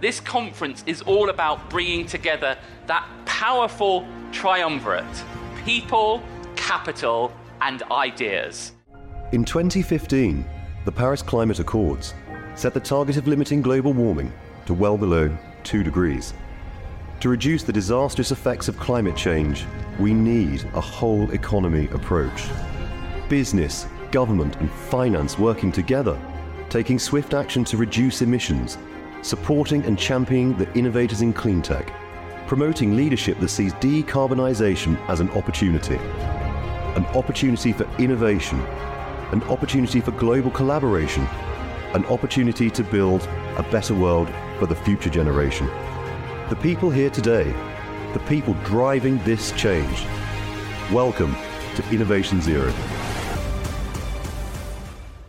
This conference is all about bringing together that powerful triumvirate people, capital, and ideas. In 2015, the Paris Climate Accords set the target of limiting global warming to well below 2 degrees. To reduce the disastrous effects of climate change, we need a whole economy approach. Business, government, and finance working together, taking swift action to reduce emissions supporting and championing the innovators in cleantech, promoting leadership that sees decarbonisation as an opportunity, an opportunity for innovation, an opportunity for global collaboration, an opportunity to build a better world for the future generation. The people here today, the people driving this change. Welcome to Innovation Zero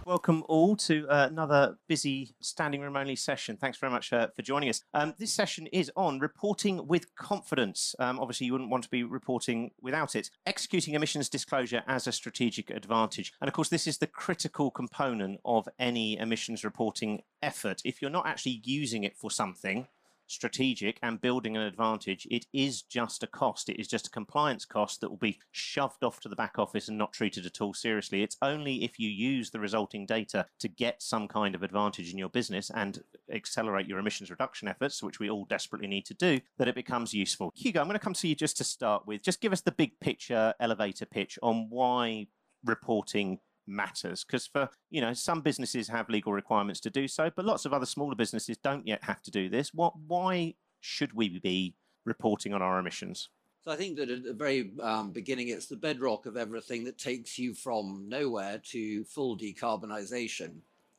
welcome all to uh, another busy standing room only session. Thanks very much uh, for joining us. Um, this session is on reporting with confidence. Um, obviously, you wouldn't want to be reporting without it. Executing emissions disclosure as a strategic advantage. And of course, this is the critical component of any emissions reporting effort. If you're not actually using it for something, strategic and building an advantage, it is just a cost. It is just a compliance cost that will be shoved off to the back office and not treated at all seriously. It's only if you use the resulting data to get some kind of advantage in your business and accelerate your emissions reduction efforts, which we all desperately need to do, that it becomes useful. Hugo, I'm going to come to you just to start with. Just give us the big picture elevator pitch on why reporting matters because for you know some businesses have legal requirements to do so but lots of other smaller businesses don't yet have to do this what why should we be reporting on our emissions so I think that at the very um, beginning, it's the bedrock of everything that takes you from nowhere to full decarbonisation.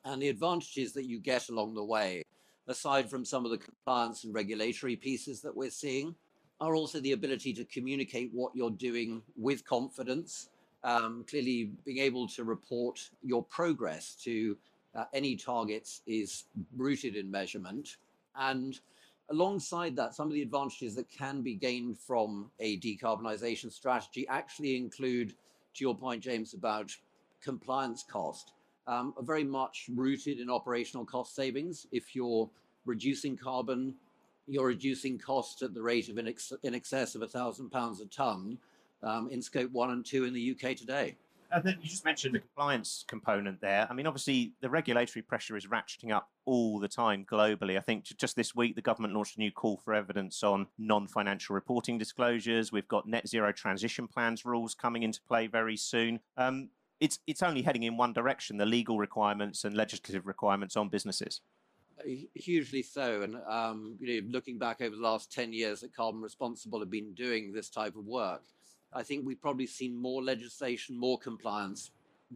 And the advantages that you get along the way, aside from some of the compliance and regulatory pieces that we're seeing, are also the ability to communicate what you're doing with confidence um, clearly, being able to report your progress to uh, any targets is rooted in measurement. And alongside that, some of the advantages that can be gained from a decarbonisation strategy actually include, to your point, James, about compliance cost, um, are very much rooted in operational cost savings. If you're reducing carbon, you're reducing costs at the rate of in, ex- in excess of a thousand pounds a tonne um, in scope one and two in the UK today. And then you just mentioned the compliance component there. I mean, obviously, the regulatory pressure is ratcheting up all the time globally. I think just this week, the government launched a new call for evidence on non financial reporting disclosures. We've got net zero transition plans rules coming into play very soon. Um, it's, it's only heading in one direction the legal requirements and legislative requirements on businesses hugely so. And um, you know, looking back over the last 10 years that Carbon Responsible have been doing this type of work, I think we've probably seen more legislation, more compliance,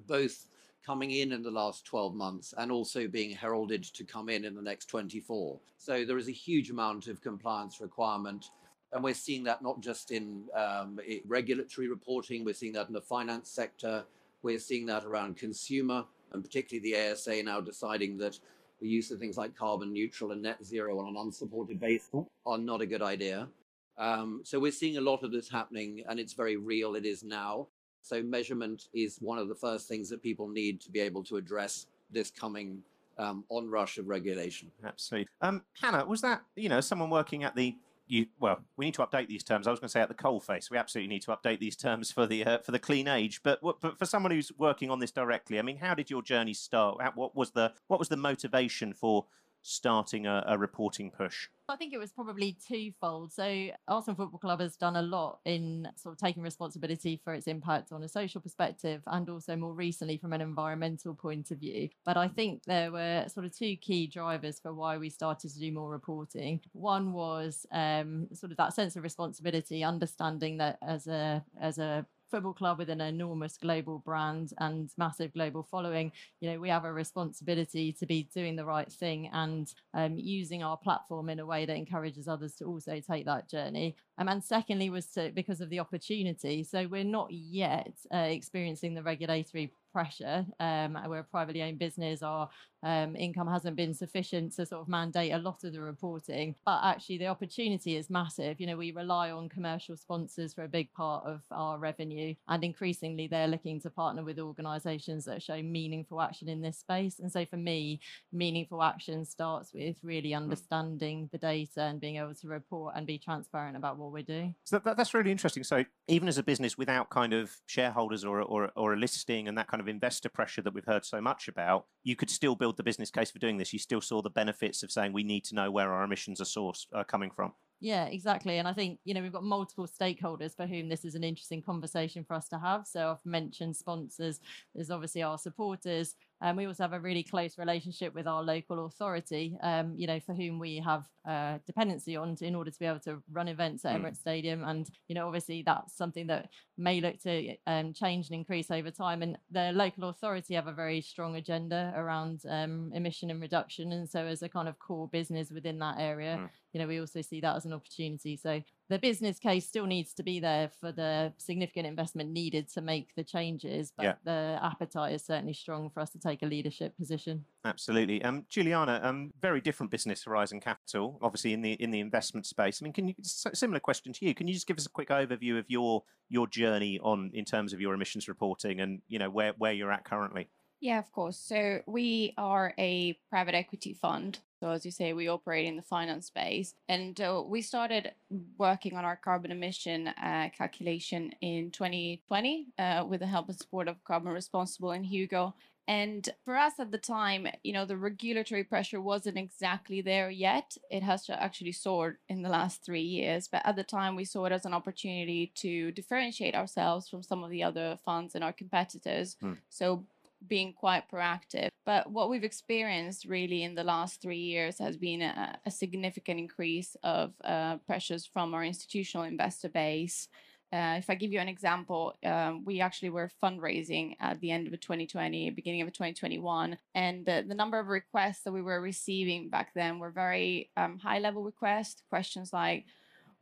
both coming in in the last 12 months and also being heralded to come in in the next 24. So there is a huge amount of compliance requirement. And we're seeing that not just in um, regulatory reporting, we're seeing that in the finance sector, we're seeing that around consumer, and particularly the ASA now deciding that the use of things like carbon neutral and net zero on an unsupported basis are not a good idea. Um, so we're seeing a lot of this happening, and it's very real. It is now. So measurement is one of the first things that people need to be able to address this coming um, onrush of regulation. Absolutely. Um, Hannah, was that you know someone working at the you, well, we need to update these terms. I was going to say at the coal face. We absolutely need to update these terms for the uh, for the clean age. But, but for someone who's working on this directly, I mean, how did your journey start? What was the what was the motivation for starting a, a, reporting push? I think it was probably twofold. So Arsenal Football Club has done a lot in sort of taking responsibility for its impact on a social perspective and also more recently from an environmental point of view. But I think there were sort of two key drivers for why we started to do more reporting. One was um, sort of that sense of responsibility, understanding that as a as a football club with an enormous global brand and massive global following, you know, we have a responsibility to be doing the right thing and um, using our platform in a way that encourages others to also take that journey. Um, and secondly, was to, because of the opportunity. So we're not yet uh, experiencing the regulatory pressure. Um, we're a privately owned business. Our um, income hasn't been sufficient to sort of mandate a lot of the reporting, but actually the opportunity is massive. You know, we rely on commercial sponsors for a big part of our revenue, and increasingly they're looking to partner with organisations that show meaningful action in this space. And so for me, meaningful action starts with really hmm. understanding the data and being able to report and be transparent about what we're doing. So that, that's really interesting. So even as a business without kind of shareholders or, or, or a listing and that kind of investor pressure that we've heard so much about, you could still build the business case for doing this. You still saw the benefits of saying we need to know where our emissions are sourced are coming from. Yeah, exactly. And I think, you know, we've got multiple stakeholders for whom this is an interesting conversation for us to have. So I've mentioned sponsors, there's obviously our supporters, um, we also have a really close relationship with our local authority, um, you know, for whom we have uh, dependency on to, in order to be able to run events at mm. Emirates Stadium. And, you know, obviously that's something that may look to um, change and increase over time. And the local authority have a very strong agenda around um, emission and reduction. And so as a kind of core business within that area, mm. you know, we also see that as an opportunity. So the business case still needs to be there for the significant investment needed to make the changes, but yeah. the appetite is certainly strong for us to take a leadership position. Absolutely. Um, Giuliana, um, very different business, Horizon Capital, obviously in the in the investment space. I mean, can you similar question to you? Can you just give us a quick overview of your your journey on in terms of your emissions reporting and you know where where you're at currently? Yeah, of course. So we are a private equity fund. So as you say, we operate in the finance space, and uh, we started working on our carbon emission uh, calculation in 2020 uh, with the help and support of Carbon Responsible and Hugo. And for us at the time, you know, the regulatory pressure wasn't exactly there yet. It has actually soared in the last three years. But at the time, we saw it as an opportunity to differentiate ourselves from some of the other funds and our competitors. Hmm. So being quite proactive. But what we've experienced really in the last three years has been a, a significant increase of uh, pressures from our institutional investor base. Uh, if I give you an example, um, we actually were fundraising at the end of 2020, beginning of 2021, and the, the number of requests that we were receiving back then were very um, high level requests. Questions like,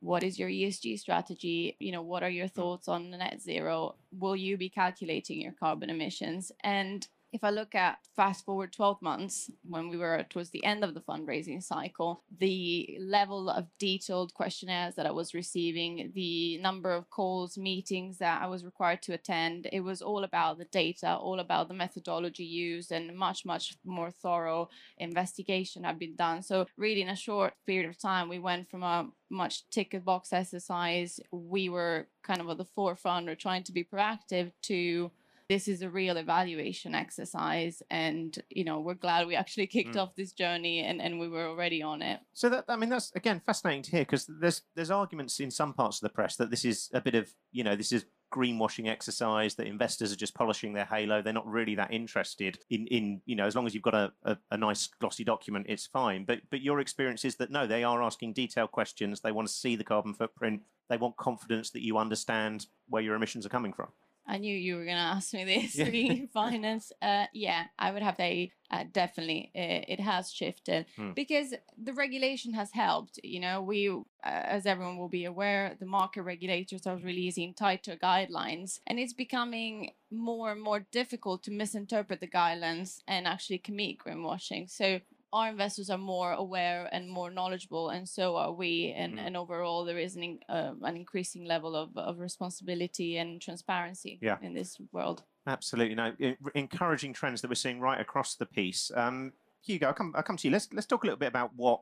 what is your ESG strategy? You know, what are your mm. thoughts on net zero? Will you be calculating your carbon emissions? And if I look at fast forward 12 months, when we were towards the end of the fundraising cycle, the level of detailed questionnaires that I was receiving, the number of calls, meetings that I was required to attend, it was all about the data, all about the methodology used, and much, much more thorough investigation had been done. So, really, in a short period of time, we went from a much ticket box exercise, we were kind of at the forefront or trying to be proactive to this is a real evaluation exercise and you know we're glad we actually kicked mm. off this journey and, and we were already on it. So that i mean that's again fascinating to hear because there's there's arguments in some parts of the press that this is a bit of you know this is greenwashing exercise that investors are just polishing their halo. They're not really that interested in in you know as long as you've got a, a, a, nice glossy document it's fine. But but your experience is that no they are asking detailed questions. They want to see the carbon footprint. They want confidence that you understand where your emissions are coming from I knew you were going to ask me this. Yeah. finance, uh, yeah, I would have a uh, definitely. It, it, has shifted hmm. because the regulation has helped. You know, we, uh, as everyone will be aware, the market regulators are releasing tighter guidelines, and it's becoming more and more difficult to misinterpret the guidelines and actually commit greenwashing. So our investors are more aware and more knowledgeable, and so are we. And, mm. and overall, there is an, uh, an increasing level of, of responsibility and transparency yeah. in this world. Absolutely, no, encouraging trends that we're seeing right across the piece. Um, Hugo, I'll come, I'll come to you. Let's let's talk a little bit about what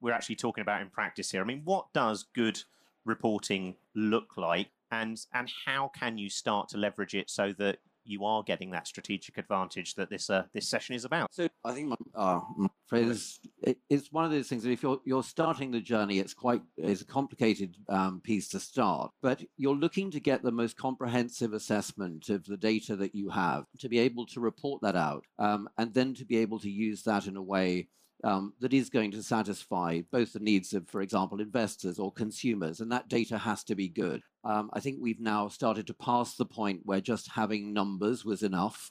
we're actually talking about in practice here. I mean, what does good reporting look like, and and how can you start to leverage it so that you are getting that strategic advantage that this uh, this session is about. So I think my, uh, my phrase it, it's one of those things that if you're you're starting the journey, it's quite it's a complicated um, piece to start, but you're looking to get the most comprehensive assessment of the data that you have to be able to report that out, um, and then to be able to use that in a way um, that is going to satisfy both the needs of, for example, investors or consumers, and that data has to be good. Um, I think we've now started to pass the point where just having numbers was enough.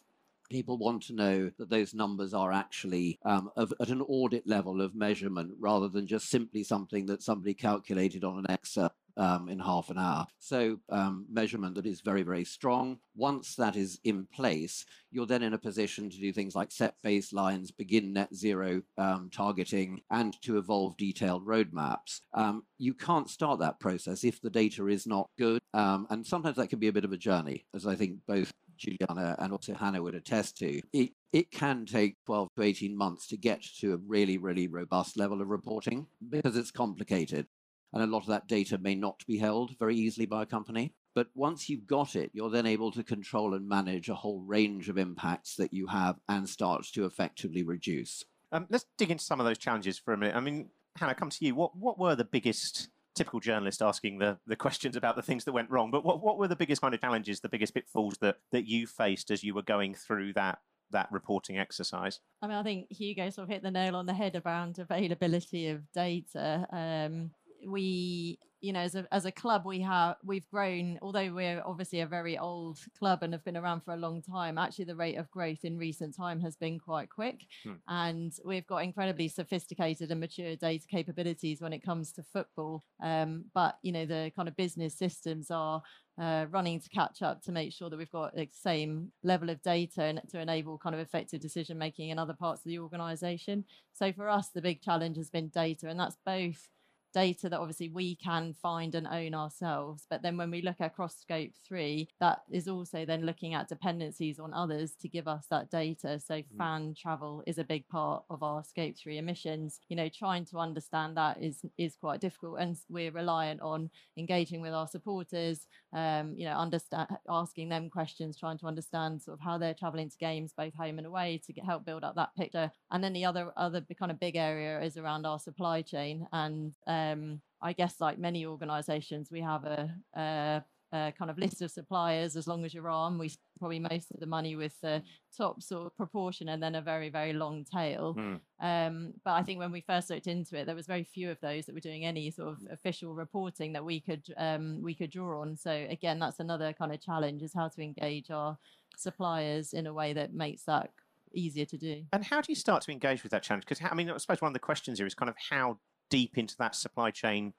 People want to know that those numbers are actually um, of, at an audit level of measurement rather than just simply something that somebody calculated on an Excel um, in half an hour. So, um, measurement that is very, very strong. Once that is in place, you're then in a position to do things like set baselines, begin net zero um, targeting, and to evolve detailed roadmaps. Um, you can't start that process if the data is not good. Um, and sometimes that can be a bit of a journey, as I think both Giuliana and also Hannah would attest to. It, it can take 12 to 18 months to get to a really, really robust level of reporting because it's complicated. And a lot of that data may not be held very easily by a company. But once you've got it, you're then able to control and manage a whole range of impacts that you have and start to effectively reduce. Um, let's dig into some of those challenges for a minute. I mean, Hannah, come to you. What what were the biggest typical journalist asking the, the questions about the things that went wrong? But what, what were the biggest kind of challenges, the biggest pitfalls that that you faced as you were going through that that reporting exercise? I mean, I think Hugo sort of hit the nail on the head around availability of data. Um, we you know as a, as a club we have we've grown although we're obviously a very old club and have been around for a long time actually the rate of growth in recent time has been quite quick. Hmm. and we've got incredibly sophisticated and mature data capabilities when it comes to football. Um, but you know the kind of business systems are uh, running to catch up to make sure that we've got the same level of data and to enable kind of effective decision making in other parts of the organization. So for us the big challenge has been data and that's both data that obviously we can find and own ourselves. But then when we look across scope three, that is also then looking at dependencies on others to give us that data. So mm. fan travel is a big part of our scope three emissions. You know, trying to understand that is is quite difficult, and we're reliant on engaging with our supporters. Um, you know, understand asking them questions, trying to understand sort of how they're traveling to games, both home and away, to get, help build up that picture. And then the other other kind of big area is around our supply chain and. Um, um, I guess like many organisations, we have a, a, a, kind of list of suppliers. As long as you're on, we probably most of the money with the top sort of proportion, and then a very very long tail. Mm. Um, but I think when we first looked into it, there was very few of those that were doing any sort of official reporting that we could um, we could draw on. So again, that's another kind of challenge: is how to engage our suppliers in a way that makes that easier to do. And how do you start to engage with that challenge? Because I mean, I suppose one of the questions here is kind of how deep into that supply chain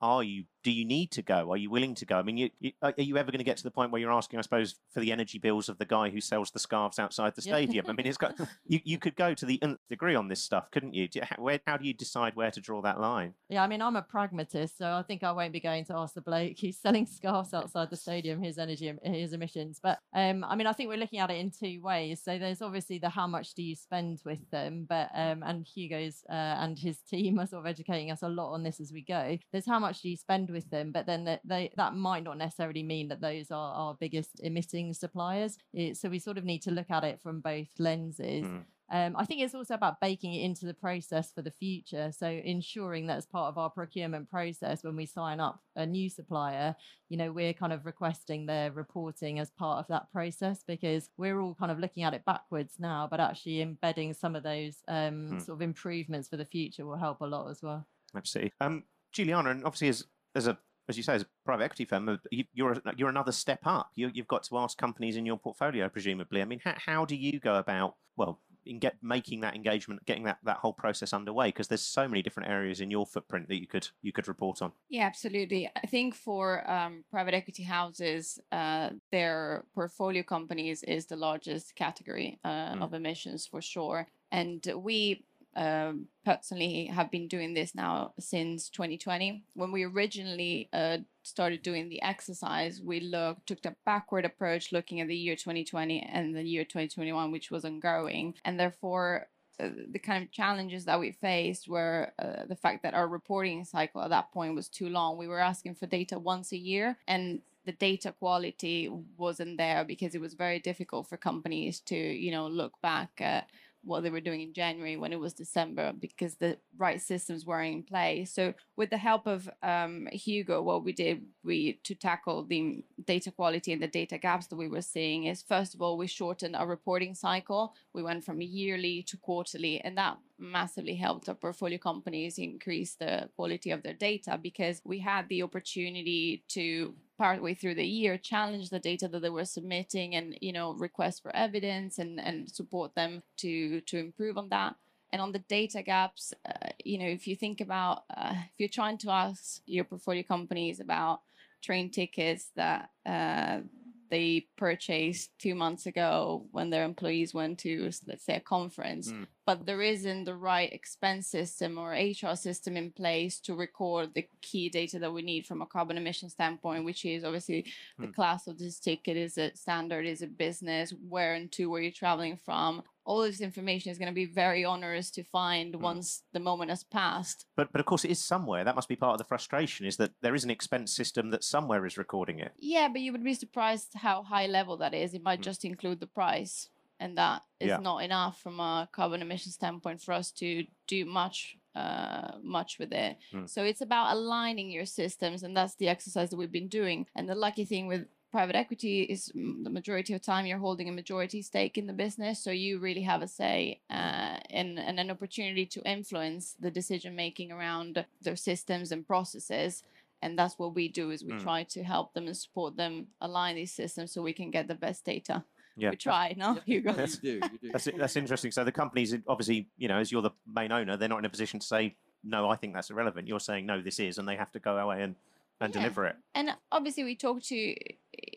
are you? Do you need to go? Are you willing to go? I mean, you, you, are you ever going to get to the point where you're asking, I suppose, for the energy bills of the guy who sells the scarves outside the stadium? I mean, it's got you, you could go to the nth degree on this stuff, couldn't you? you how, where, how do you decide where to draw that line? Yeah, I mean, I'm a pragmatist, so I think I won't be going to ask the bloke who's selling scarves outside the stadium his energy, his emissions. But um, I mean, I think we're looking at it in two ways. So there's obviously the how much do you spend with them, but um, and Hugo's uh, and his team are sort of educating us a lot on this as we go. There's how much do you spend with them, but then that they that might not necessarily mean that those are our biggest emitting suppliers. It, so we sort of need to look at it from both lenses. Mm. Um, I think it's also about baking it into the process for the future. So ensuring that as part of our procurement process, when we sign up a new supplier, you know, we're kind of requesting their reporting as part of that process because we're all kind of looking at it backwards now, but actually embedding some of those um, mm. sort of improvements for the future will help a lot as well. Absolutely. Um, Giuliana, and obviously as as a as you say, as a private equity firm, uh, you're you're another step up. You, have got to ask companies in your portfolio, presumably. I mean, how, how do you go about well in get making that engagement, getting that, that whole process underway? Because there's so many different areas in your footprint that you could you could report on. Yeah, absolutely. I think for um, private equity houses, uh, their portfolio companies is the largest category uh, mm. of emissions for sure, and we um, personally have been doing this now since 2020. When we originally uh, started doing the exercise, we looked took a backward approach, looking at the year 2020 and the year 2021, which was ongoing, and therefore. Uh, the kind of challenges that we faced were uh, the fact that our reporting cycle at that point was too long. We were asking for data once a year, and the data quality wasn't there because it was very difficult for companies to, you know, look back at what they were doing in January when it was December because the right systems were in place. So with the help of um, Hugo, what we did we to tackle the data quality and the data gaps that we were seeing is first of all we shortened our reporting cycle. We went from yearly to quarterly, and that massively helped our portfolio companies increase the quality of their data because we had the opportunity to partway through the year challenge the data that they were submitting and you know request for evidence and and support them to to improve on that. And on the data gaps, uh, you know, if you think about uh, if you're trying to ask your portfolio companies about train tickets that uh, they purchased two months ago when their employees went to, let's say, a conference, Mm. but there isn't the right expense system or HR system in place to record the key data that we need from a carbon emission standpoint, which is obviously the Mm. class of this ticket, is it standard, is it business, where and to where you're traveling from. All this information is going to be very onerous to find Mm. once the moment has passed. But but of course it is somewhere. That must be part of the frustration is that there is an expense system that somewhere is recording it. Yeah, but you would be surprised how high level that is. It might Mm. just include the price, and that is Yeah. not enough from a carbon emission standpoint for us to do much, uh, much with it. Mm. So it's about aligning your systems, and that's the exercise that we've been doing. And the lucky thing with private equity is the majority of time you're holding a majority stake in the business, so you really have a say uh, and, and an opportunity to influence the decision making around their systems and processes and that's what we do is we Mm. try to help them and support them align these systems so we can get the best data Yeah. we try no hugo you do, you do. That's that's interesting. So the companies obviously, you know, as you're the main owner, they're not in a position to say no. I think that's irrelevant. You're saying no, this is, and they have to go away and and Yeah. deliver it. and obviously we talk to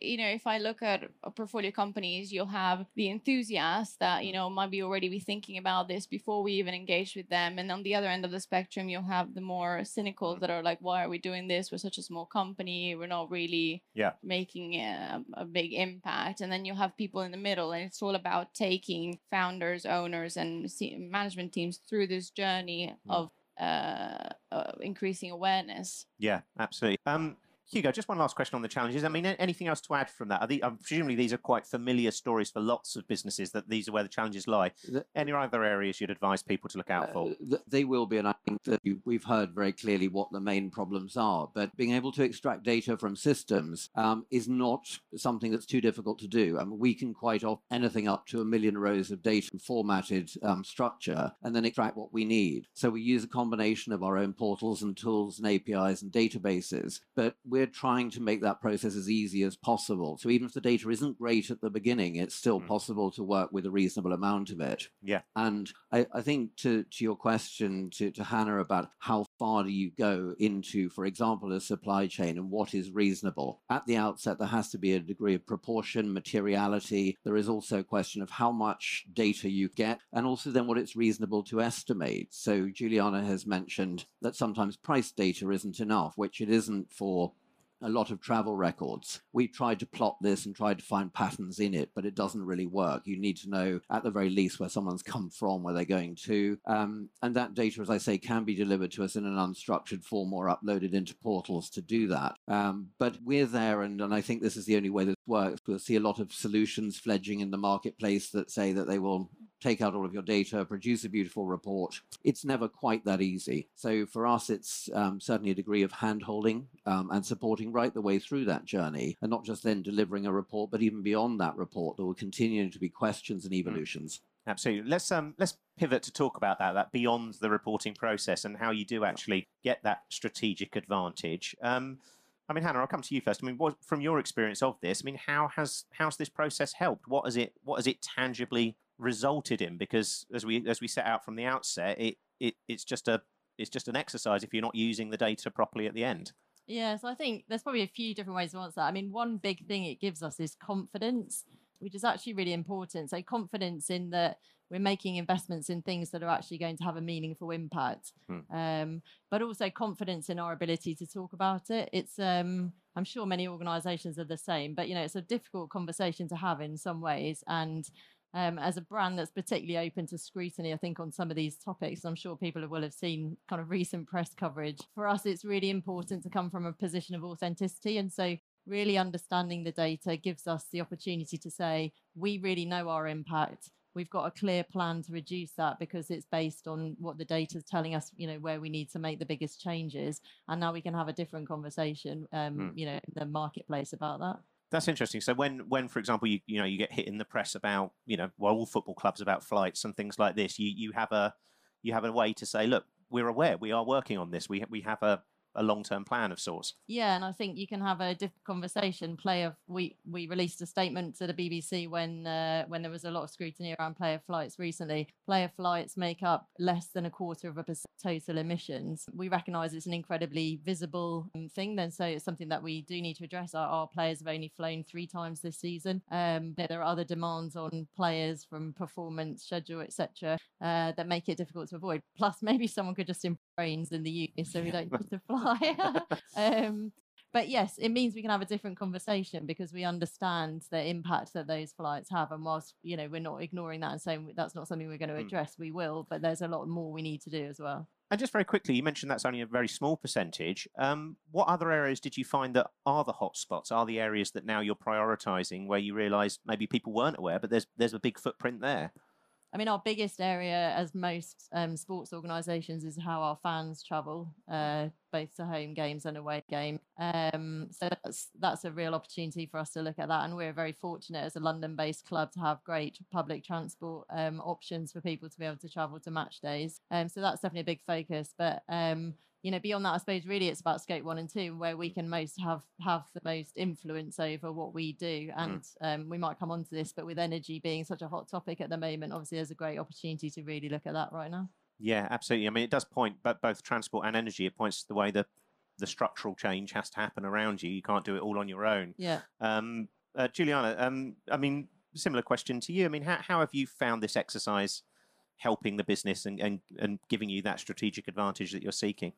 you know if i look at portfolio companies you'll have the enthusiasts that you know might be already be thinking about this before we even engage with them. And on the other end of the spectrum you'll have the more cynical that are like why are we doing this? We're such a small company. We're not really Yeah. making a, a big impact. And then you'll have people in the middle and it's all about taking founders owners and management teams through this journey of uh, uh, increasing awareness. Yeah, absolutely. Um, Hugo, just one last question on the challenges. I mean, anything else to add from that? Are the, um, presumably, these are quite familiar stories for lots of businesses. That these are where the challenges lie. The- Any other areas you'd advise people to look out for? Uh, th- they will be, and I think that you- we've heard very clearly what the main problems are. But being able to extract data from systems um, is not something that's too difficult to do. I mean, we can quite often anything up to a million rows of data formatted um, structure, and then extract what we need. So we use a combination of our own portals and tools and APIs and databases. But we're trying to make that process as easy as possible. So even if the data isn't great at the beginning, it's still Mm. possible to work with a reasonable amount of it. Yeah. And I, I think to, to your question to, to Hannah about how far do you go into, for example, a supply chain and what is reasonable, at the outset, there has to be a degree of proportion, materiality. There is also a question of how much data you get and also then what it's reasonable to estimate. So Giuliana has mentioned that sometimes price data isn't enough, which it isn't for a lot of travel records. We tried to plot this and tried to find patterns in it, but it doesn't really work. You need to know, at the very least, where someone's come from, where they're going to. Um, and that data, as I say, can be delivered to us in an unstructured form or uploaded into portals to do that. Um, but we're there, and, and I think this is the only way this works. We'll see a lot of solutions fledging in the marketplace that say that they will take out all of your data, produce a beautiful report. It's never quite that easy. So for us, it's um, certainly a degree of hand holding um, and supporting right the way through that journey, and not just then delivering a report, but even beyond that report, there will continue to be questions and evolutions. Absolutely. Let's um let's pivot to talk about that that beyond the reporting process and how you do actually get that strategic advantage. Um, I mean, Hannah, I'll come to you first. I mean, what, from your experience of this, I mean, how has how's this process helped? What has it what has it tangibly resulted in? Because as we as we set out from the outset, it, it it's just a it's just an exercise if you're not using the data properly at the end. Yeah, so I think there's probably a few different ways to answer that. I mean, one big thing it gives us is confidence, which is actually really important. So, confidence in that we're making investments in things that are actually going to have a meaningful impact, Hmm. um, but also confidence in our ability to talk about it. It's, um, I'm sure many organisations are the same, but you know, it's a difficult conversation to have in some ways, and um, as a brand that's particularly open to scrutiny, I think on some of these topics, I'm sure people will have seen kind of recent press coverage. For us, it's really important to come from a position of authenticity. And so, really understanding the data gives us the opportunity to say, we really know our impact. We've got a clear plan to reduce that because it's based on what the data is telling us, you know, where we need to make the biggest changes. And now we can have a different conversation, um, Hmm. you know, in the marketplace about that. That's interesting. So when, when for example, you you know you get hit in the press about you know well all football clubs about flights and things like this, you you have a you have a way to say, look, we're aware, we are working on this. We we have a a long term plan of sorts. Yeah, and I think you can have a different conversation. Player, we we released a statement to the BBC when uh, when there was a lot of scrutiny around player flights recently. Player flights make up less than a quarter of a percent total emissions. We recognise it's an incredibly visible um, thing, then so it's something that we do need to address. Our, our players have only flown three times this season. Um, there are other demands on players from performance, schedule, etc., uh, that make it difficult to avoid. Plus, maybe someone could just improve brains in the UK so we don't need to fly. um, but yes, it means we can have a different conversation because we understand the impact that those flights have. And whilst you know we're not ignoring that and saying that's not something we're going to Mm. address, we will. But there's a lot more we need to do as well. And just very quickly, you mentioned that's only a very small percentage. Um, what other areas did you find that are the hotspots? Are the areas that now you're prioritising where you realise maybe people weren't aware, but there's there's a big footprint there? I mean, our biggest area, as most um, sports organisations, is how our fans travel, uh, both to home games and away game. Um, so that's that's a real opportunity for us to look at that, and we're very fortunate as a London-based club to have great public transport um, options for people to be able to travel to match days. Um, so that's definitely a big focus. But um, you know, beyond that, I suppose really it's about scope one and two, where we can most have have the most influence over what we do. And um, we might come on to this, but with energy being such a hot topic at the moment, obviously there's a great opportunity to really look at that right now. Yeah, absolutely. I mean, it does point, but both transport and energy, it points to the way that the structural change has to happen around you. You can't do it all on your own. Yeah. Um, uh, Giuliana, um, I mean, similar question to you. I mean, how, how have you found this exercise helping the business and, and, and giving you that strategic advantage that you're seeking?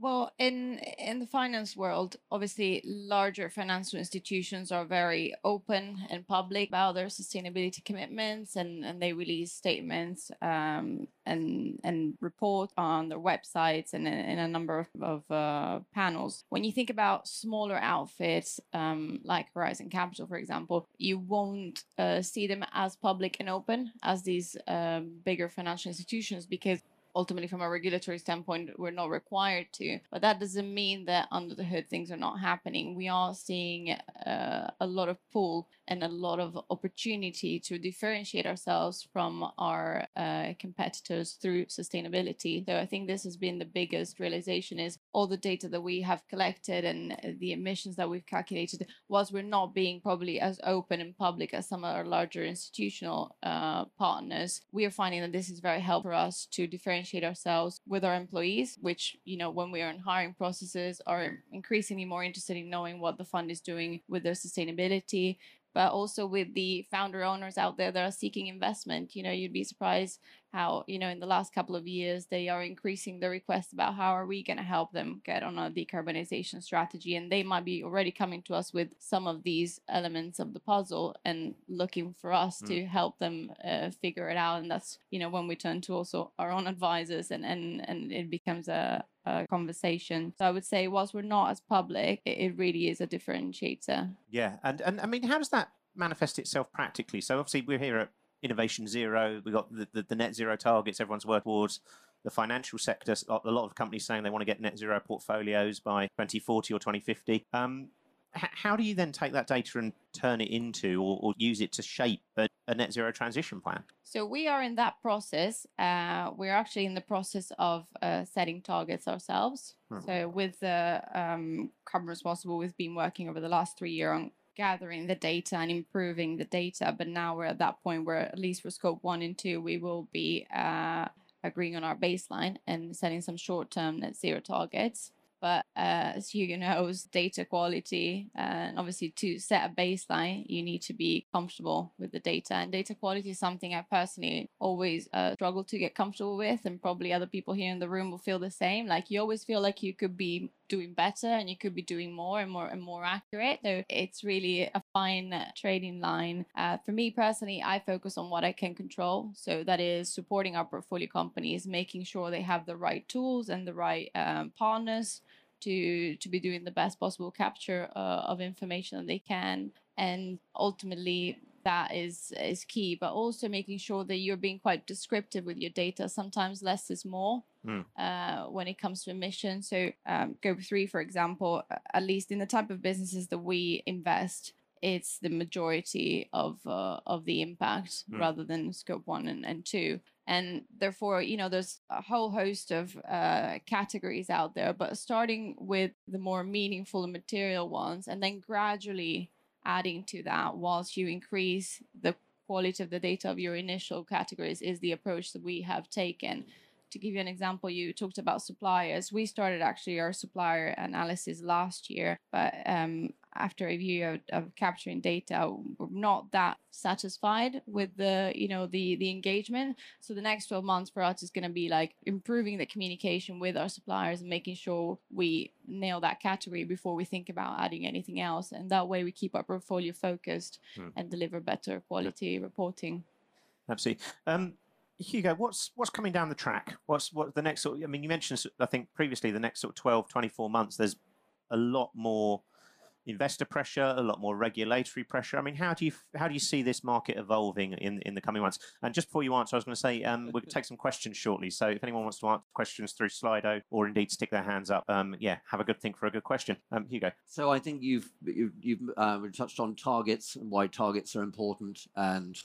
Well, in in the finance world, obviously larger financial institutions are very open and public about their sustainability commitments, and, and they release statements um, and and report on their websites and in, a number of, of uh, panels. When you think about smaller outfits um, like Horizon Capital, for example, you won't uh, see them as public and open as these um, bigger financial institutions because ultimately from a regulatory standpoint we're not required to but that doesn't mean that under the hood things are not happening. We are seeing uh, a lot of pull and a lot of opportunity to differentiate ourselves from our uh, competitors through sustainability. So i think this has been the biggest realization is all the data that we have collected and uh, the emissions that we've calculated whilst we're not being probably as open and public as some of our larger institutional uh, partners we are finding that this is very helpful for us to differentiate ourselves with our employees which you know when we are in hiring processes are increasingly more interested in knowing what the fund is doing with their sustainability but also with the founder owners out there that are seeking investment you know you'd be surprised how you know in the last couple of years they are increasing the requests about how are we going to help them get on a decarbonization strategy and they might be already coming to us with some of these elements of the puzzle and looking for us to help them uh, figure it out and that's you know when we turn to also our own advisors and and and it becomes a a conversation. So I would say, whilst we're not as public, it, it really is a differentiator. Yeah, and and I mean, how does that manifest itself practically? So obviously, we're here at Innovation Zero. We've got the, the, the net zero targets everyone's working towards. The financial sector, a lot of companies saying they want to get net zero portfolios by 2040 or 2050. Um, how do you then take that data and turn it into or, or use it to shape a, a net zero transition plan? So we are in that process. Uh, we're actually in the process of uh, setting targets ourselves. Hmm. So with the um, Carbon Responsible, we've been working over the last three years on gathering the data and improving the data. But now we're at that point where, at least for scope one and two, we will be uh, agreeing on our baseline and setting some short-term net zero targets. But uh, as Hugo knows, data quality, and obviously to set a baseline, you need to be comfortable with the data. And data quality is something I personally always uh, struggle to get comfortable with, and probably other people here in the room will feel the same. Like you always feel like you could be doing better and you could be doing more and more and more accurate. So it's really a fine trading line. Uh, for me personally, I focus on what I can control. So that is supporting our portfolio companies, making sure they have the right tools and the right um, partners to to be doing the best possible capture uh, of information that they can and ultimately that is is key but also making sure that you're being quite descriptive with your data sometimes less is more Mm. uh, when it comes to emissions so um, scope 3 for example at least in the type of businesses that we invest it's the majority of uh, of the impact Mm. rather than scope one and, and two and therefore you know there's a whole host of uh, categories out there but starting with the more meaningful and material ones and then gradually adding to that whilst you increase the quality of the data of your initial categories is the approach that we have taken to give you an example, you talked about suppliers. We started actually our supplier analysis last year, but um, after a year of, of, capturing data, we're not that satisfied with the you know the the engagement. So the next 12 months for us is going to be like improving the communication with our suppliers and making sure we nail that category before we think about adding anything else. And that way we keep our portfolio focused hmm. and deliver better quality yeah. reporting. Absolutely. Um, Hugo, what's what's coming down the track? What's what the next sort of, I mean, you mentioned, I think previously, the next sort of 12, 24 months, there's a lot more investor pressure, a lot more regulatory pressure. I mean, how do you how do you see this market evolving in in the coming months? And just before you answer, I was going to say um, we'll take some questions shortly. So if anyone wants to answer questions through Slido or indeed stick their hands up, um, yeah, have a good think for a good question. Um, Hugo. So I think you've you've, you've uh, touched on targets and why targets are important and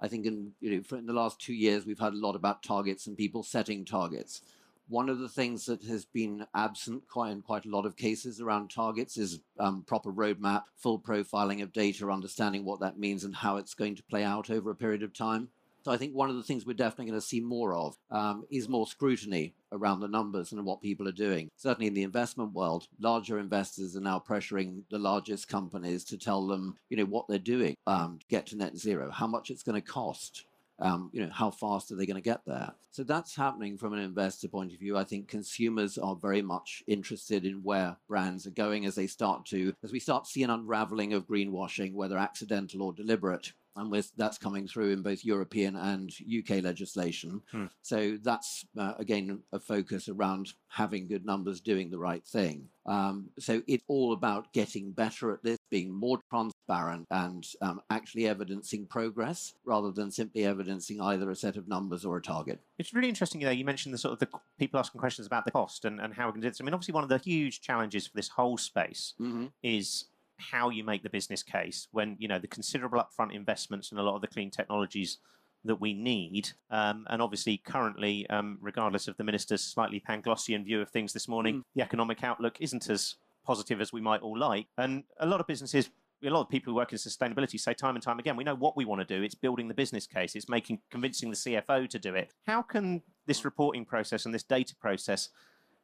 I think in you know in the last two years we've had a lot about targets and people setting targets. One of the things that has been absent quite in quite a lot of cases around targets is um, proper roadmap, full profiling of data, understanding what that means and how it's going to play out over a period of time. So I think one of the things we're definitely going to see more of um, is more scrutiny around the numbers and what people are doing. Certainly in the investment world, larger investors are now pressuring the largest companies to tell them, you know, what they're doing um, to get to net zero, how much it's going to cost. Um, you know, how fast are they going to get there? So that's happening from an investor point of view. I think consumers are very much interested in where brands are going as they start to, as we start to see an unraveling of greenwashing, whether accidental or deliberate and with, that's coming through in both European and UK legislation. Hmm. So that's uh, again a focus around having good numbers, doing the right thing. Um, so it's all about getting better at this, being more transparent, and um, actually evidencing progress rather than simply evidencing either a set of numbers or a target. It's really interesting, you know, you mentioned the sort of the people asking questions about the cost and, and how we can do this. I mean, obviously, one of the huge challenges for this whole space mm-hmm. is how you make the business case when you know the considerable upfront investments in a lot of the clean technologies that we need. Um, and obviously, currently, um, regardless of the minister's slightly Panglossian view of things this morning, mm. the economic outlook isn't as positive as we might all like. And a lot of businesses. A lot of people who work in sustainability say time and time again, we know what we want to do. It's building the business case. It's making convincing the CFO to do it. How can this reporting process and this data process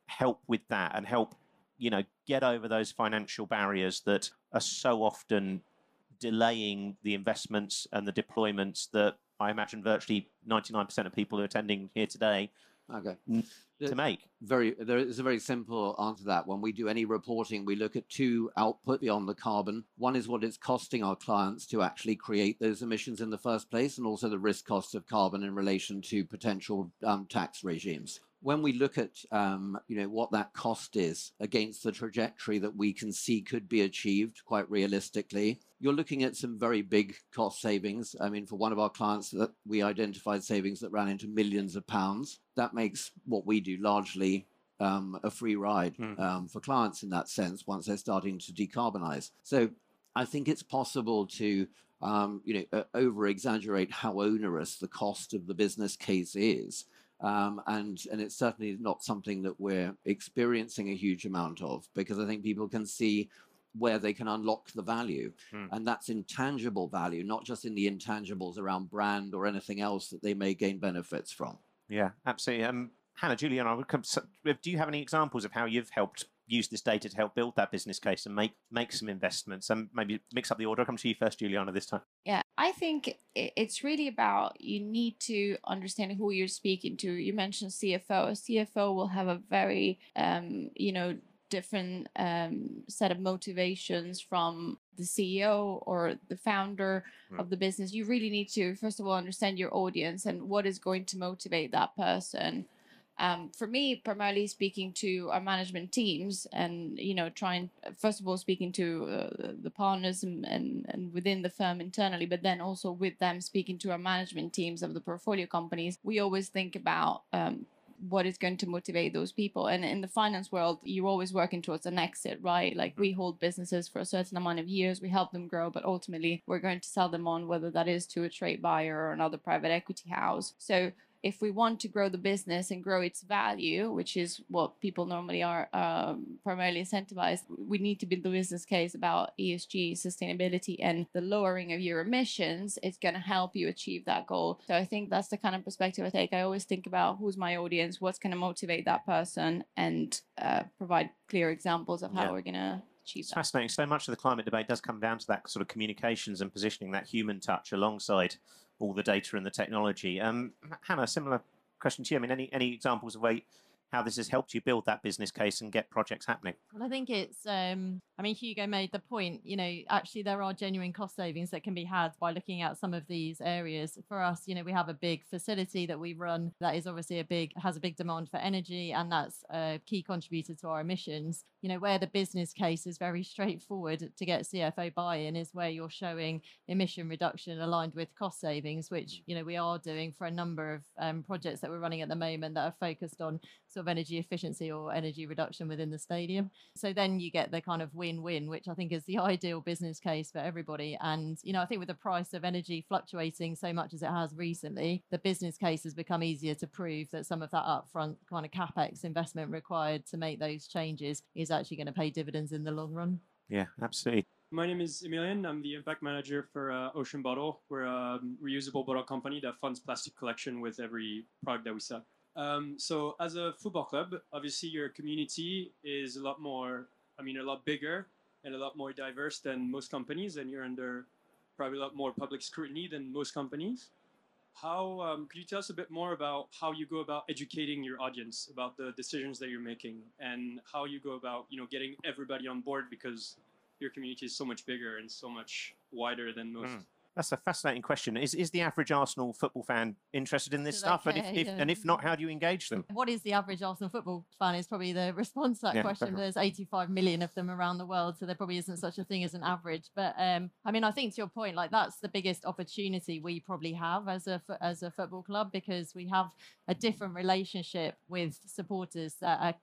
help with that and help you know, get over those financial barriers that are so often delaying the investments and the deployments that I imagine virtually 99% of people who are attending here today okay. to make. Very, there is a very simple answer to that. When we do any reporting, we look at two output beyond the carbon. One is what it's costing our clients to actually create those emissions in the first place, and also the risk costs of carbon in relation to potential um, tax regimes when we look at um, you know what that cost is against the trajectory that we can see could be achieved quite realistically, you're looking at some very big cost savings. I mean, for one of our clients that we identified savings that ran into millions of pounds. That makes what we do largely um, a free ride mm. um, for clients in that sense once they're starting to decarbonize. So I think it's possible to um, you know uh, over exaggerate how onerous the cost of the business case is um, and and it's certainly not something that we're experiencing a huge amount of because I think people can see where they can unlock the value, hmm. and that's intangible value, not just in the intangibles around brand or anything else that they may gain benefits from. Yeah, absolutely. Um, Hannah, Julian, I would come. Do you have any examples of how you've helped use this data to help build that business case and make make some investments and maybe mix up the order. I'll come to you first, Giuliana, this time. Yeah, I think it's really about you need to understand who you're speaking to. You mentioned CFO. A CFO will have a very, um, you know, different um, set of motivations from the CEO or the founder mm. of the business. You really need to, first of all, understand your audience and what is going to motivate that person um, for me primarily speaking to our management teams and you know trying first of all speaking to uh, the partners and, and, and within the firm internally but then also with them speaking to our management teams of the portfolio companies we always think about um, what is going to motivate those people. And in the finance world you're always working towards an exit right? Like we hold businesses for a certain amount of years we help them grow but ultimately we're going to sell them on whether that is to a trade buyer or another private equity house. So if we want to grow the business and grow its value, which is what people normally are um, primarily incentivized, we need to build the business case about ESG, sustainability, and the lowering of your emissions. It's going to help you achieve that goal. So I think that's the kind of perspective I take. I always think about who's my audience, what's going to motivate that person, and uh, provide clear examples of how Yeah. we're going to achieve It's that. fascinating. So much of the climate debate does come down to that sort of communications and positioning that human touch alongside all the data and the technology. Um, Hannah, similar question to you. I mean, any any examples of way how this has helped you build that business case and get projects happening? Well, I think it's. Um, I mean, Hugo made the point. You know, actually, there are genuine cost savings that can be had by looking at some of these areas. For us, you know, we have a big facility that we run that is obviously a big has a big demand for energy, and that's a key contributor to our emissions. You know, where the business case is very straightforward to get CFO buy-in is where you're showing emission reduction aligned with cost savings, which you know we are doing for a number of um, projects that we're running at the moment that are focused on sort of energy efficiency or energy reduction within the stadium. So then you get the kind of win-win, which I think is the ideal business case for everybody. And you know, I think with the price of energy fluctuating so much as it has recently, the business case has become easier to prove that some of that upfront kind of capex investment required to make those changes is actually going to pay dividends in the long run. Yeah, absolutely. My name is Emilian. I'm the impact manager for uh, Ocean Bottle. We're a um, reusable bottle company that funds plastic collection with every product that we sell. Um, so, as a football club, obviously your community is a lot more, I mean, a lot bigger and a lot more diverse than most companies, and you're under probably a lot more public scrutiny than most companies. How um, could you tell us a bit more about how you go about educating your audience about the decisions that you're making and how you go about, you know, getting everybody on board because your community is so much bigger and so much wider than most. Mm. That's a fascinating question. Is is the average Arsenal football fan interested in this Do they stuff? And if, if Yeah. and if not, how do you engage them? What is the average Arsenal football fan? Is probably the response to that Yeah, question. fair. There's 85 million of them around the world, so there probably isn't such a thing as an average. But um, I mean, I think to your point, like that's the biggest opportunity we probably have as a as a football club because we have a different relationship with supporters that are.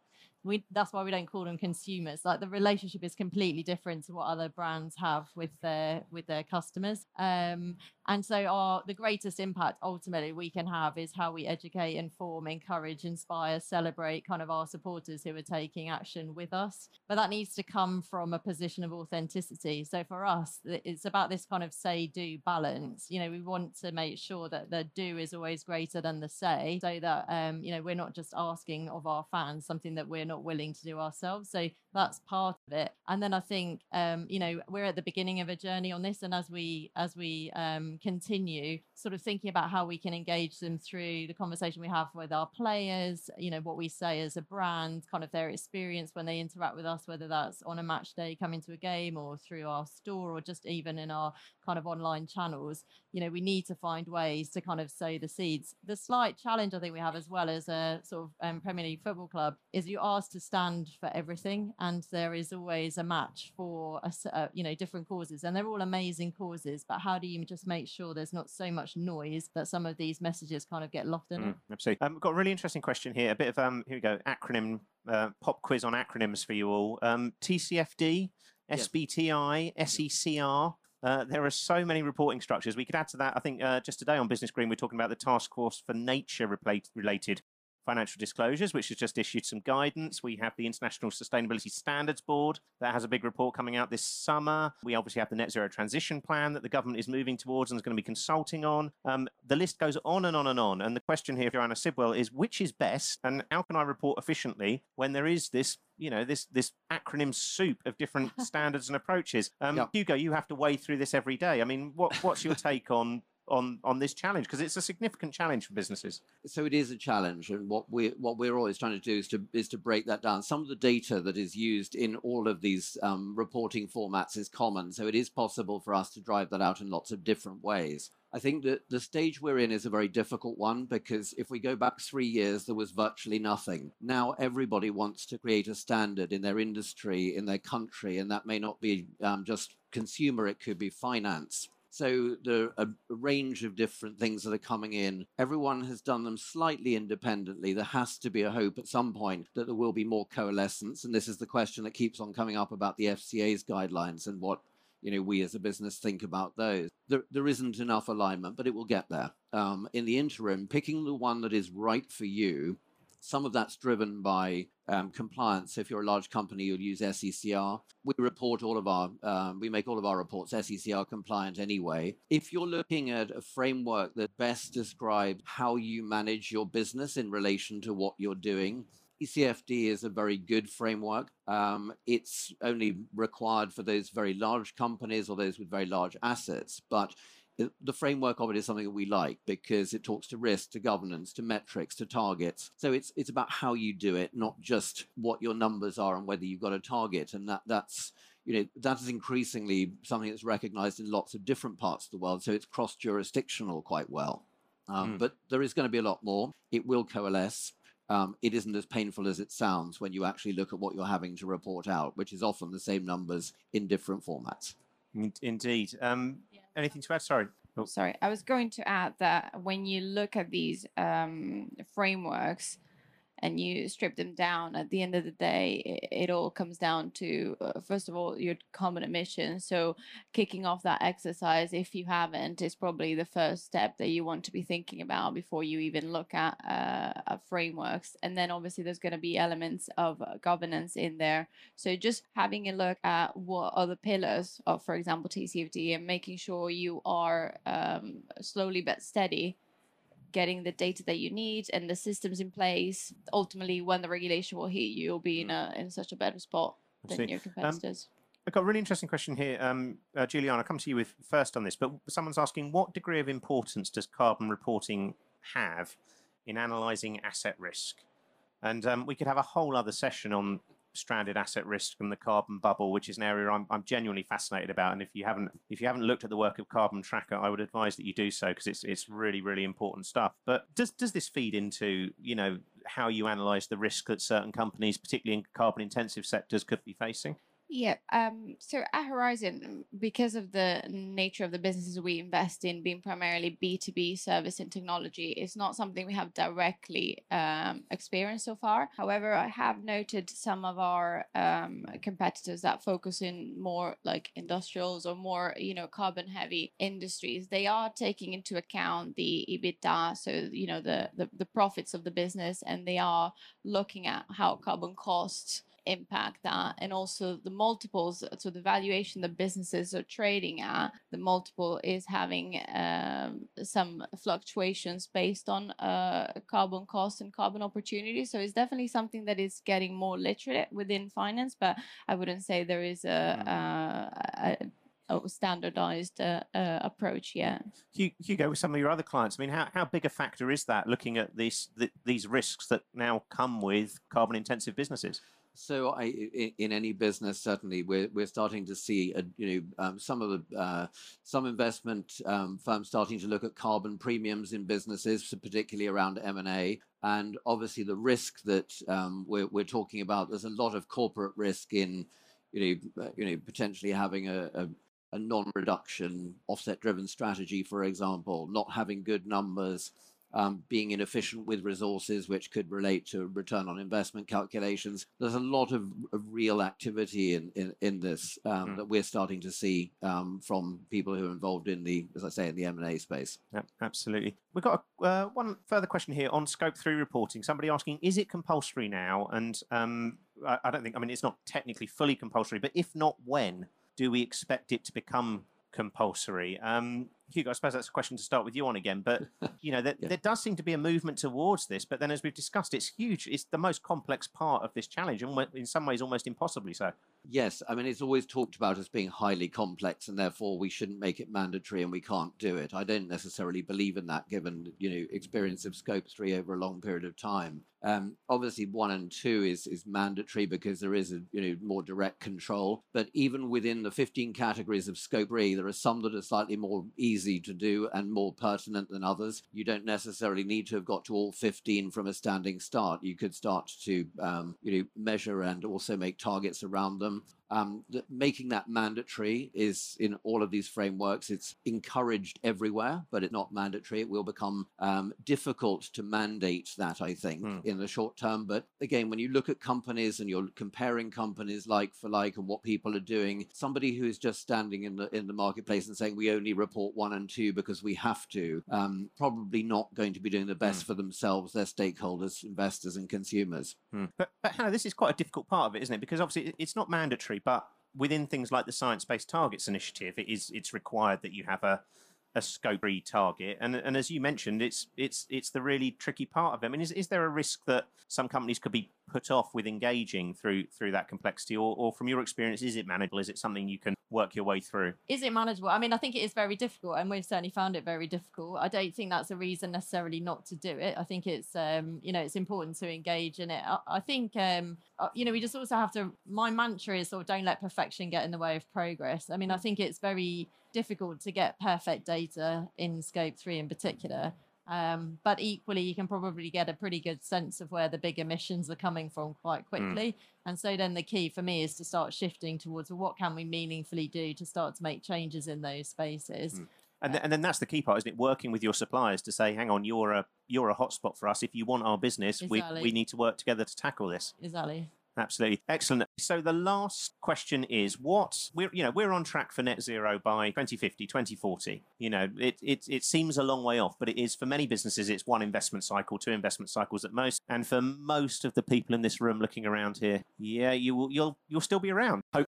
We, that's why we don't call them consumers. Like the relationship is completely different to what other brands have with their with their customers. Um, and so, our the greatest impact ultimately we can have is how we educate, inform, encourage, inspire, celebrate kind of our supporters who are taking action with us. But that needs to come from a position of authenticity. So for us, it's about this kind of say do balance. You know, we want to make sure that the do is always greater than the say, so that um, you know we're not just asking of our fans something that we're not willing to do ourselves. So that's part of it. And then I think um, you know we're at the beginning of a journey on this, and as we as we um, continue, sort of thinking about how we can engage them through the conversation we have with our players. You know what we say as a brand, kind of their experience when they interact with us, whether that's on a match day coming to a game or through our store or just even in our kind of online channels. You know we need to find ways to kind of sow the seeds. The slight challenge I think we have as well as a sort of um, Premier League football club is you asked to stand for everything, and there is always a match for a, s- uh, you know different causes, and they're all amazing causes. But how do you just make sure there's not so much noise that some of these messages kind of get lost in it? Mm, absolutely. Um, we've got a really interesting question here. A bit of um, here we go. Acronym uh, pop quiz on acronyms for you all. Um, TCFD, Yes. SBTI, SECR. Uh, there are so many reporting structures. We could add to that. I think uh, just today on BusinessGreen, we're talking about the Task Force for Nature related financial disclosures, which has just issued some guidance. We have the International Sustainability Standards Board that has a big report coming out this summer. We obviously have the Net Zero Transition Plan that the government is moving towards and is going to be consulting on. Um, the list goes on and on and on. And the question here, Joanna Sidwell, is which is best, and how can I report efficiently when there is this? You know this this acronym soup of different standards and approaches. Um, Yeah. Hugo, you have to wade through this every day. I mean, what what's your take on on on this challenge? Because it's a significant challenge for businesses. so it is a challenge and what we what we're always trying to do is to is to break that down some of the data that is used in all of these um, reporting formats is common so it is possible for us to drive that out in lots of different ways i think that the stage we're in is a very difficult one because if we go back three years there was virtually nothing now everybody wants to create a standard in their industry in their country and that may not be um, just consumer it could be finance so there are a range of different things that are coming in. Everyone has done them slightly independently. There has to be a hope at some point that there will be more coalescence. And this is the question that keeps on coming up about the FCA's guidelines and what you know we as a business think about those. There, there isn't enough alignment, but it will get there. Um, in the interim, picking the one that is right for you. Some of that's driven by um, compliance. So if you're a large company, you'll use SECR. We report all of our, um, we make all of our reports SECR compliant anyway. If you're looking at a framework that best describes how you manage your business in relation to what you're doing, TCFD is a very good framework. Um, it's only required for those very large companies or those with very large assets, but the framework of it is something that we like because it talks to risk, to governance, to metrics, to targets. So it's it's about how you do it, not just what your numbers are and whether you've got a target. And that that's you know that is increasingly something that's recognized in lots of different parts of the world. So it's cross jurisdictional quite well. Um, mm. But there is going to be a lot more. It will coalesce um, it isn't as painful as it sounds when you actually look at what you're having to report out, which is often the same numbers in different formats. Indeed. Um, yeah. Anything to add? Sorry. Oh. Sorry, I was going to add that when you look at these um, frameworks, and you strip them down at the end of the day it, it all comes down to uh, first of all your carbon emissions so kicking off that exercise if you haven't is probably the first step that you want to be thinking about before you even look at, uh, at frameworks. And then obviously there's going to be elements of uh, governance in there. So just having a look at what are the pillars of for example tcfd and making sure you are um, slowly but steady getting the data that you need and the systems in place. Ultimately, when the regulation will hit you, you'll be in mm. a in such a better spot than your um, competitors. Um, I've got a really interesting question here. Um, uh, Giuliana, I'll come to you with first on this, but someone's asking what degree of importance does carbon reporting have in analysing asset risk? And um, we could have a whole other session on stranded asset risk and the carbon bubble, which is an area I'm, I'm genuinely fascinated about. And if you haven't if you haven't looked at the work of Carbon Tracker, I would advise that you do so because it's it's really really important stuff. But does does this feed into you know how you analyse the risk that certain companies, particularly in carbon intensive sectors, could be facing? Yeah. Um, so at Horizon, because of the nature of the businesses we invest in being primarily B2B service and technology, it's not something we have directly um, experienced so far. However, I have noted some of our um, competitors that focus in more like industrials or more, you know, carbon heavy industries. They are taking into account the EBITDA, so, you know, the, the, the profits of the business, and they are looking at how carbon costs impact that and also the multiples so the valuation that businesses are trading at the multiple is having um, some fluctuations based on uh, carbon costs and carbon opportunities so it's definitely something that is getting more literate within finance but i wouldn't say there is a, mm. a, a standardized uh, uh, approach yet. Hugo, with some of your other clients, I mean, how, how big a factor is that looking at these the, these risks that now come with carbon intensive businesses? So, I, in, any business, certainly, we're, we're starting to see, a, you know, um, some of the uh, some investment um, firms starting to look at carbon premiums in businesses, particularly around M and A, and obviously the risk that um, we're, we're talking about. There's a lot of corporate risk in, you know, uh, you know, potentially having a, a a non-reduction offset-driven strategy, for example, not having good numbers, um, being inefficient with resources, which could relate to return on investment calculations. There's a lot of, of real activity in, in, in this um, mm. that we're starting to see um, from people who are involved in the, as I say, in the M&A space. Yeah, absolutely. We've got a, uh, one further question here on Scope 3 reporting. Somebody asking, is it compulsory now? And um, I, I don't think, I mean, it's not technically fully compulsory, but if not, when do we expect it to become compulsory? Um, Hugo, I suppose that's a question to start with you on again. But you know, there, yeah. there, does seem to be a movement towards this. But then, as we've discussed, it's huge. It's the most complex part of this challenge, and in some ways, almost impossibly so. Yes, I mean it's always talked about as being highly complex, and therefore we shouldn't make it mandatory, and we can't do it. I don't necessarily believe in that, given you know experience of Scope Three over a long period of time. Um, obviously, one and two is is mandatory because there is a you know more direct control. But even within the 15 categories of Scope Three, there are some that are slightly more easy to do and more pertinent than others. You don't necessarily need to have got to all 15 from a standing start. You could start to um, you know measure and also make targets around them. Um, that making that mandatory is in all of these frameworks. It's encouraged everywhere, but it's not mandatory. It will become um, difficult to mandate that, I think, Hmm. in the short term. But again, when you look at companies and you're comparing companies like for like and what people are doing, somebody who is just standing in the in the marketplace and saying we only report one and two because we have to, um, probably not going to be doing the best for themselves, their stakeholders, investors, and consumers. Hmm. But, but Hannah, this is quite a difficult part of it, isn't it? Because obviously it's not mandatory, but within things like the Science Based Targets Initiative, it is it's required that you have a a scope three target, and and as you mentioned, it's it's it's the really tricky part of it. I mean, is, is there a risk that some companies could be put off with engaging through through that complexity, or, or from your experience, is it manageable? Is it something you can work your way through? Is it manageable? I mean, I think it is very difficult, and we've certainly found it very difficult. I don't think that's a reason necessarily not to do it. I think it's, um, you know, it's important to engage in it. I, I think, um, uh, you know, we just also have to. My mantra is sort of don't let perfection get in the way of progress. I mean, I think it's very difficult to get perfect data in Scope Three in particular. Um, but equally, you can probably get a pretty good sense of where the big emissions are coming from quite quickly. And so then the key for me is to start shifting towards well, what can we meaningfully do to start to make changes in those spaces. Mm. And, th- and then that's the key part, isn't it? Working with your suppliers to say, hang on, you're a you're a hotspot for us. If you want our business, we, we need to work together to tackle this. Exactly. Absolutely excellent. So the last question is, what we're you know we're on track for net zero by 2050, 2040. You know, it it it seems a long way off, but it is for many businesses. It's one investment cycle, two investment cycles at most, and for most of the people in this room looking around here, yeah, you will you'll you'll still be around. Hope,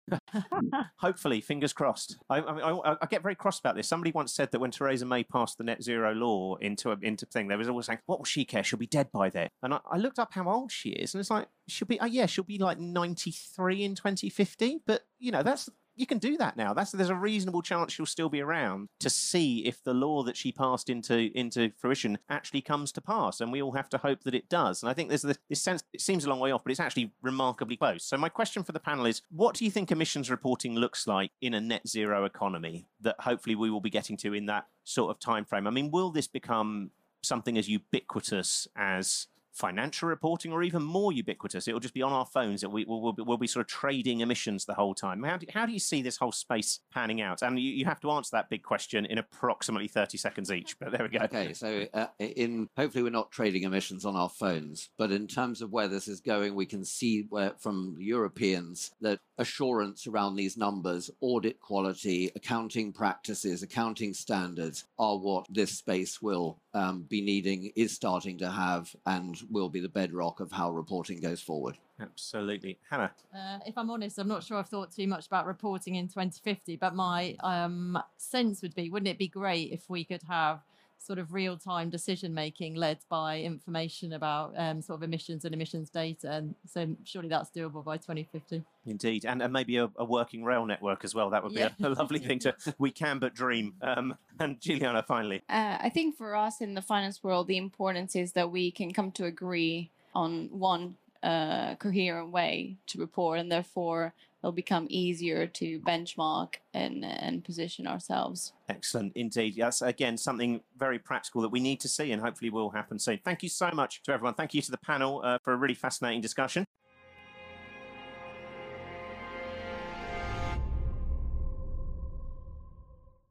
hopefully, fingers crossed. I, I, I, I get very cross about this. Somebody once said that when Theresa May passed the net zero law into a into thing, there was always saying, "What will she care? She'll be dead by then." And I, I looked up how old she is, and it's like she'll be. Oh yeah, she'll be like ninety three in twenty fifty. But you know, that's you can do that now. That's there's a reasonable chance she'll still be around to see if the law that she passed into into fruition actually comes to pass, and we all have to hope that it does. And I think there's this, this sense. It seems a long way off, but it's actually remarkably close. So my question for the panel is: What do you think emissions reporting looks like in a net zero economy that hopefully we will be getting to in that sort of time frame? I mean, will this become something as ubiquitous as financial reporting or even more ubiquitous. It'll just be on our phones that we will we'll, be- we'll be sort of trading emissions the whole time. How do, how do you see this whole space panning out? And you, you have to answer that big question in approximately 30 seconds each, but there we go. Okay, so uh, in hopefully we're not trading emissions on our phones, but in terms of where this is going, we can see where from Europeans that assurance around these numbers, audit quality, accounting practices, accounting standards are what this space will um, be needing, is starting to have, and will be the bedrock of how reporting goes forward. Absolutely. Hannah, Uh, if I'm honest, I'm not sure I've thought too much about reporting in 2050, but my um, sense would be wouldn't it be great if we could have sort of real time decision making led by information about um, sort of emissions and emissions data? And so surely that's doable by 2050. indeed. And, and maybe a, a working rail network as well. That would be Yeah. a, a lovely thing to, we can but dream. Um, and Giuliana, finally. Uh, I think for us in the finance world, the importance is that we can come to agree on one uh, coherent way to report, and therefore it'll become easier to benchmark and and position ourselves. Excellent indeed. That's again something very practical that we need to see and hopefully will happen soon. Thank you so much to everyone. Thank you to the panel uh, for a really fascinating discussion.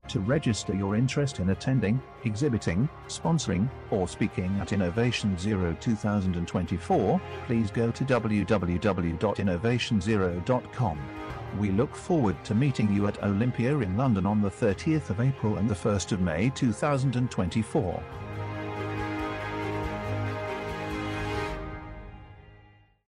To register your interest in attending, exhibiting, sponsoring, or speaking at Innovation Zero 2024, please go to www.innovationzero.com. We look forward to meeting you at Olympia in London on the 30th of April and the 1st of May 2024.